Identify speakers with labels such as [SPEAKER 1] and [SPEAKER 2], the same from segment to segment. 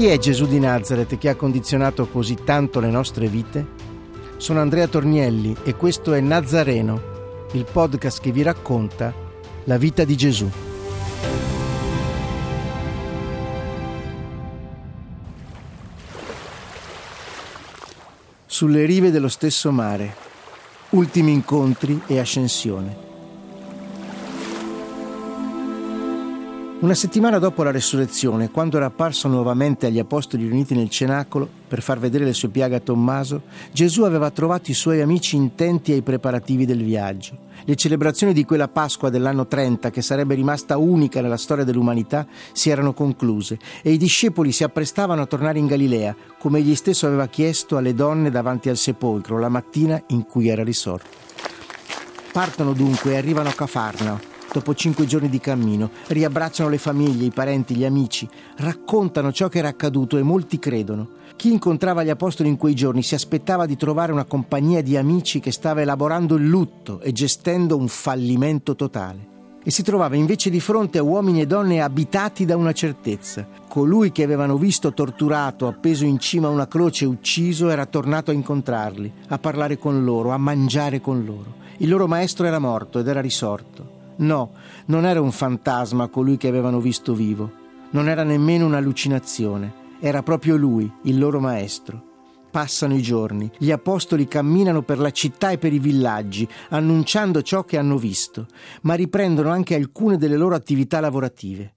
[SPEAKER 1] Chi è Gesù di Nazareth che ha condizionato così tanto le nostre vite? Sono Andrea Tornielli e questo è Nazareno, il podcast che vi racconta la vita di Gesù. Sulle rive dello stesso mare, ultimi incontri e ascensione. Una settimana dopo la resurrezione, quando era apparso nuovamente agli apostoli riuniti nel cenacolo per far vedere le sue piaghe a Tommaso, Gesù aveva trovato i suoi amici intenti ai preparativi del viaggio. Le celebrazioni di quella Pasqua dell'anno 30, che sarebbe rimasta unica nella storia dell'umanità, si erano concluse e i discepoli si apprestavano a tornare in Galilea, come egli stesso aveva chiesto alle donne davanti al sepolcro la mattina in cui era risorto. Partono dunque e arrivano a Cafarnao dopo cinque giorni di cammino, riabbracciano le famiglie, i parenti, gli amici, raccontano ciò che era accaduto e molti credono. Chi incontrava gli apostoli in quei giorni si aspettava di trovare una compagnia di amici che stava elaborando il lutto e gestendo un fallimento totale. E si trovava invece di fronte a uomini e donne abitati da una certezza. Colui che avevano visto torturato, appeso in cima a una croce ucciso, era tornato a incontrarli, a parlare con loro, a mangiare con loro. Il loro maestro era morto ed era risorto. No, non era un fantasma colui che avevano visto vivo, non era nemmeno un'allucinazione, era proprio lui, il loro maestro. Passano i giorni, gli apostoli camminano per la città e per i villaggi, annunciando ciò che hanno visto, ma riprendono anche alcune delle loro attività lavorative.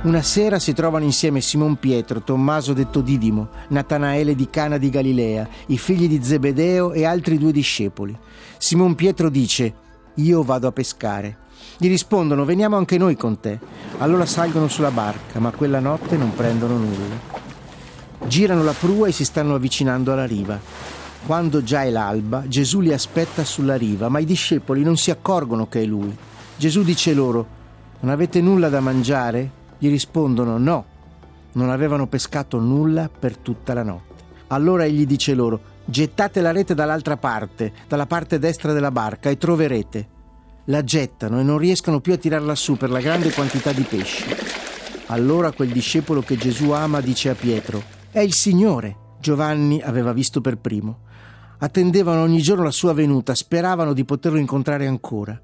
[SPEAKER 1] Una sera si trovano insieme Simon Pietro, Tommaso detto Didimo, Natanaele di Cana di Galilea, i figli di Zebedeo e altri due discepoli. Simon Pietro dice: Io vado a pescare. Gli rispondono: Veniamo anche noi con te. Allora salgono sulla barca, ma quella notte non prendono nulla. Girano la prua e si stanno avvicinando alla riva. Quando già è l'alba, Gesù li aspetta sulla riva, ma i discepoli non si accorgono che è lui. Gesù dice loro: Non avete nulla da mangiare? Gli rispondono no, non avevano pescato nulla per tutta la notte. Allora egli dice loro, gettate la rete dall'altra parte, dalla parte destra della barca, e troverete. La gettano e non riescono più a tirarla su per la grande quantità di pesci. Allora quel discepolo che Gesù ama dice a Pietro, è il Signore. Giovanni aveva visto per primo. Attendevano ogni giorno la sua venuta, speravano di poterlo incontrare ancora.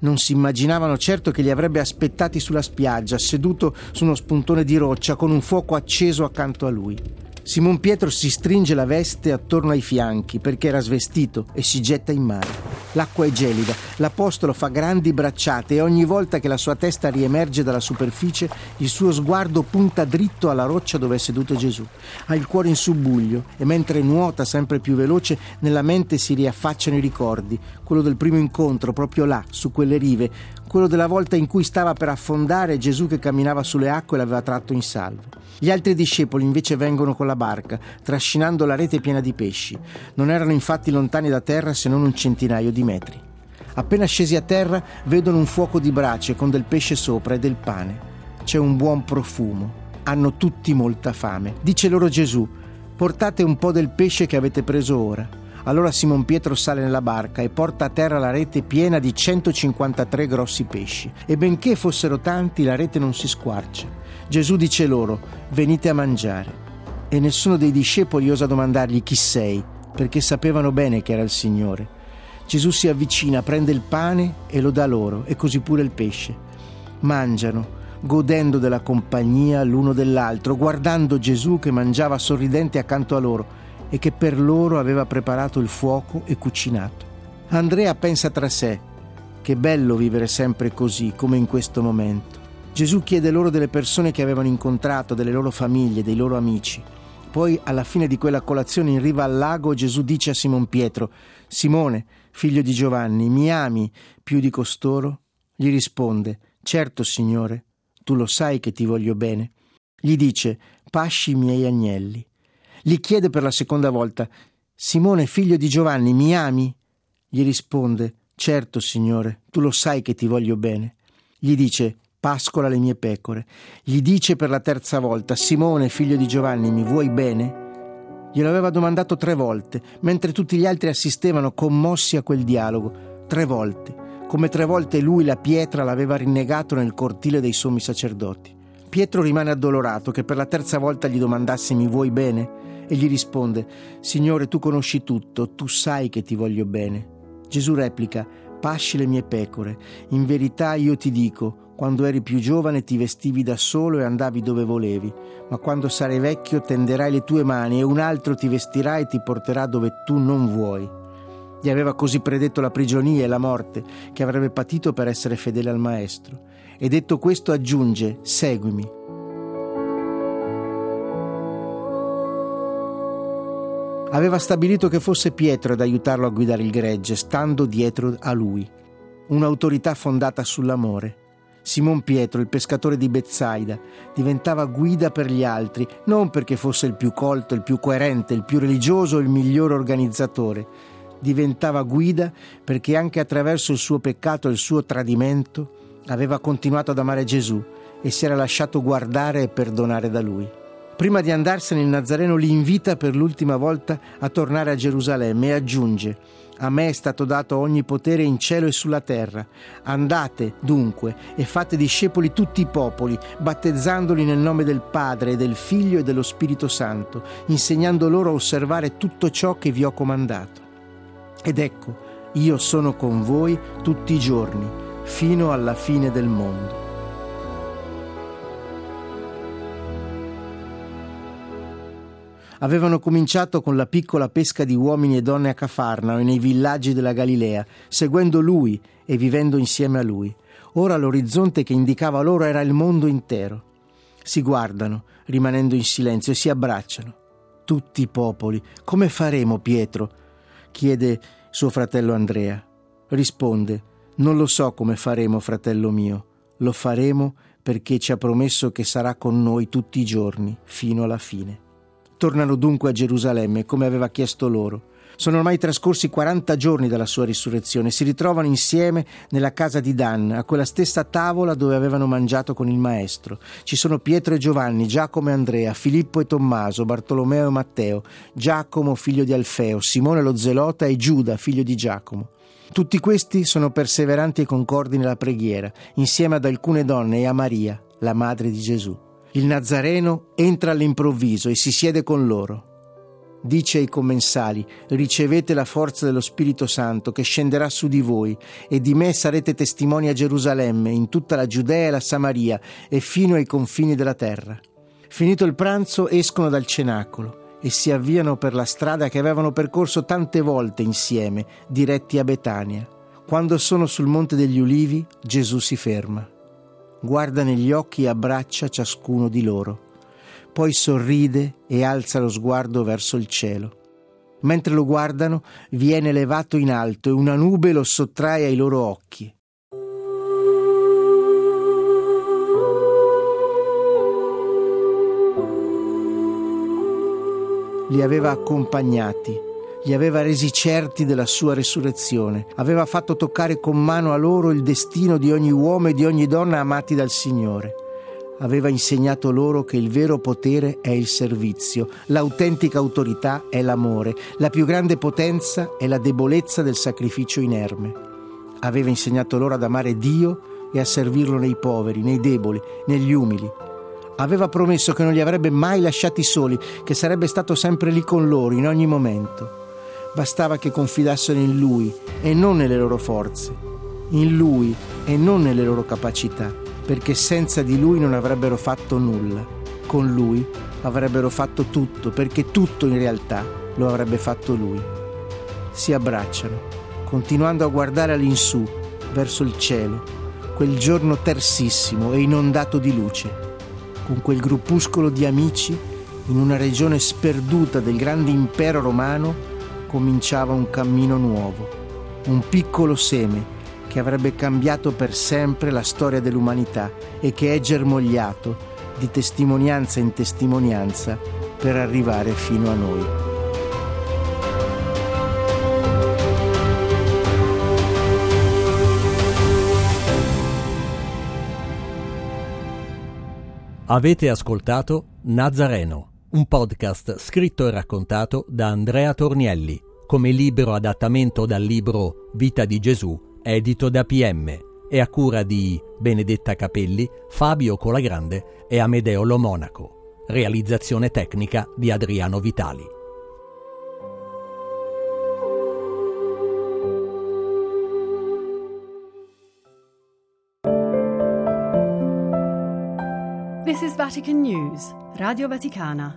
[SPEAKER 1] Non si immaginavano certo che li avrebbe aspettati sulla spiaggia, seduto su uno spuntone di roccia con un fuoco acceso accanto a lui. Simon Pietro si stringe la veste attorno ai fianchi perché era svestito e si getta in mare. L'acqua è gelida, l'apostolo fa grandi bracciate e ogni volta che la sua testa riemerge dalla superficie, il suo sguardo punta dritto alla roccia dove è seduto Gesù. Ha il cuore in subbuglio e mentre nuota sempre più veloce, nella mente si riaffacciano i ricordi, quello del primo incontro proprio là, su quelle rive, quello della volta in cui stava per affondare Gesù che camminava sulle acque e l'aveva tratto in salvo. Gli altri discepoli invece vengono con la barca, trascinando la rete piena di pesci. Non erano infatti lontani da terra se non un centinaio di metri. Appena scesi a terra vedono un fuoco di brace con del pesce sopra e del pane. C'è un buon profumo. Hanno tutti molta fame. Dice loro Gesù, portate un po' del pesce che avete preso ora. Allora Simon Pietro sale nella barca e porta a terra la rete piena di 153 grossi pesci. E benché fossero tanti, la rete non si squarcia. Gesù dice loro, venite a mangiare. E nessuno dei discepoli osa domandargli chi sei, perché sapevano bene che era il Signore. Gesù si avvicina, prende il pane e lo dà loro, e così pure il pesce. Mangiano, godendo della compagnia l'uno dell'altro, guardando Gesù che mangiava sorridente accanto a loro e che per loro aveva preparato il fuoco e cucinato. Andrea pensa tra sé, che bello vivere sempre così come in questo momento. Gesù chiede loro delle persone che avevano incontrato, delle loro famiglie, dei loro amici. Poi, alla fine di quella colazione in riva al lago, Gesù dice a Simon Pietro, Simone, figlio di Giovanni, mi ami più di costoro? Gli risponde, Certo, Signore, tu lo sai che ti voglio bene. Gli dice, Pasci i miei agnelli. Gli chiede per la seconda volta, Simone, figlio di Giovanni, mi ami? Gli risponde, Certo, Signore, tu lo sai che ti voglio bene. Gli dice, pascola le mie pecore. Gli dice per la terza volta, Simone, figlio di Giovanni, mi vuoi bene? Glielo aveva domandato tre volte, mentre tutti gli altri assistevano commossi a quel dialogo. Tre volte, come tre volte lui la pietra l'aveva rinnegato nel cortile dei sommi sacerdoti. Pietro rimane addolorato che per la terza volta gli domandasse mi vuoi bene? E gli risponde, Signore, tu conosci tutto, tu sai che ti voglio bene. Gesù replica, pasci le mie pecore, in verità io ti dico, quando eri più giovane ti vestivi da solo e andavi dove volevi, ma quando sarai vecchio tenderai le tue mani e un altro ti vestirà e ti porterà dove tu non vuoi. Gli aveva così predetto la prigionia e la morte che avrebbe patito per essere fedele al Maestro. E detto questo aggiunge, seguimi. Aveva stabilito che fosse Pietro ad aiutarlo a guidare il gregge, stando dietro a lui. Un'autorità fondata sull'amore Simon Pietro, il pescatore di Bezzaida, diventava guida per gli altri, non perché fosse il più colto, il più coerente, il più religioso, il miglior organizzatore. Diventava guida perché anche attraverso il suo peccato e il suo tradimento aveva continuato ad amare Gesù e si era lasciato guardare e perdonare da lui. Prima di andarsene il Nazareno li invita per l'ultima volta a tornare a Gerusalemme e aggiunge a me è stato dato ogni potere in cielo e sulla terra. Andate, dunque, e fate discepoli tutti i popoli, battezzandoli nel nome del Padre, del Figlio e dello Spirito Santo, insegnando loro a osservare tutto ciò che vi ho comandato. Ed ecco, io sono con voi tutti i giorni, fino alla fine del mondo. Avevano cominciato con la piccola pesca di uomini e donne a Cafarnao e nei villaggi della Galilea, seguendo lui e vivendo insieme a lui. Ora l'orizzonte che indicava loro era il mondo intero. Si guardano, rimanendo in silenzio, e si abbracciano. Tutti i popoli. Come faremo, Pietro? chiede suo fratello Andrea. Risponde, non lo so come faremo, fratello mio. Lo faremo perché ci ha promesso che sarà con noi tutti i giorni, fino alla fine. Tornano dunque a Gerusalemme, come aveva chiesto loro. Sono ormai trascorsi 40 giorni dalla sua risurrezione. Si ritrovano insieme nella casa di Dan, a quella stessa tavola dove avevano mangiato con il Maestro. Ci sono Pietro e Giovanni, Giacomo e Andrea, Filippo e Tommaso, Bartolomeo e Matteo, Giacomo, figlio di Alfeo, Simone lo Zelota e Giuda, figlio di Giacomo. Tutti questi sono perseveranti e concordi nella preghiera, insieme ad alcune donne e a Maria, la madre di Gesù. Il Nazareno entra all'improvviso e si siede con loro. Dice ai commensali, ricevete la forza dello Spirito Santo che scenderà su di voi e di me sarete testimoni a Gerusalemme, in tutta la Giudea e la Samaria e fino ai confini della terra. Finito il pranzo escono dal cenacolo e si avviano per la strada che avevano percorso tante volte insieme, diretti a Betania. Quando sono sul Monte degli Ulivi, Gesù si ferma guarda negli occhi e abbraccia ciascuno di loro. Poi sorride e alza lo sguardo verso il cielo. Mentre lo guardano, viene levato in alto e una nube lo sottrae ai loro occhi. Li aveva accompagnati li aveva resi certi della sua resurrezione, aveva fatto toccare con mano a loro il destino di ogni uomo e di ogni donna amati dal Signore. Aveva insegnato loro che il vero potere è il servizio, l'autentica autorità è l'amore, la più grande potenza è la debolezza del sacrificio inerme. Aveva insegnato loro ad amare Dio e a servirlo nei poveri, nei deboli, negli umili. Aveva promesso che non li avrebbe mai lasciati soli, che sarebbe stato sempre lì con loro in ogni momento. Bastava che confidassero in Lui e non nelle loro forze, in Lui e non nelle loro capacità, perché senza di Lui non avrebbero fatto nulla. Con Lui avrebbero fatto tutto, perché tutto in realtà lo avrebbe fatto Lui. Si abbracciano, continuando a guardare all'insù, verso il cielo, quel giorno tersissimo e inondato di luce, con quel gruppuscolo di amici in una regione sperduta del grande impero romano, cominciava un cammino nuovo, un piccolo seme che avrebbe cambiato per sempre la storia dell'umanità e che è germogliato di testimonianza in testimonianza per arrivare fino a noi.
[SPEAKER 2] Avete ascoltato Nazareno, un podcast scritto e raccontato da Andrea Tornielli, come libero adattamento dal libro Vita di Gesù edito da PM e a cura di Benedetta Capelli, Fabio Colagrande e Amedeo Lo Monaco. Realizzazione tecnica di Adriano Vitali.
[SPEAKER 3] This is Vatican News, Radio Vaticana.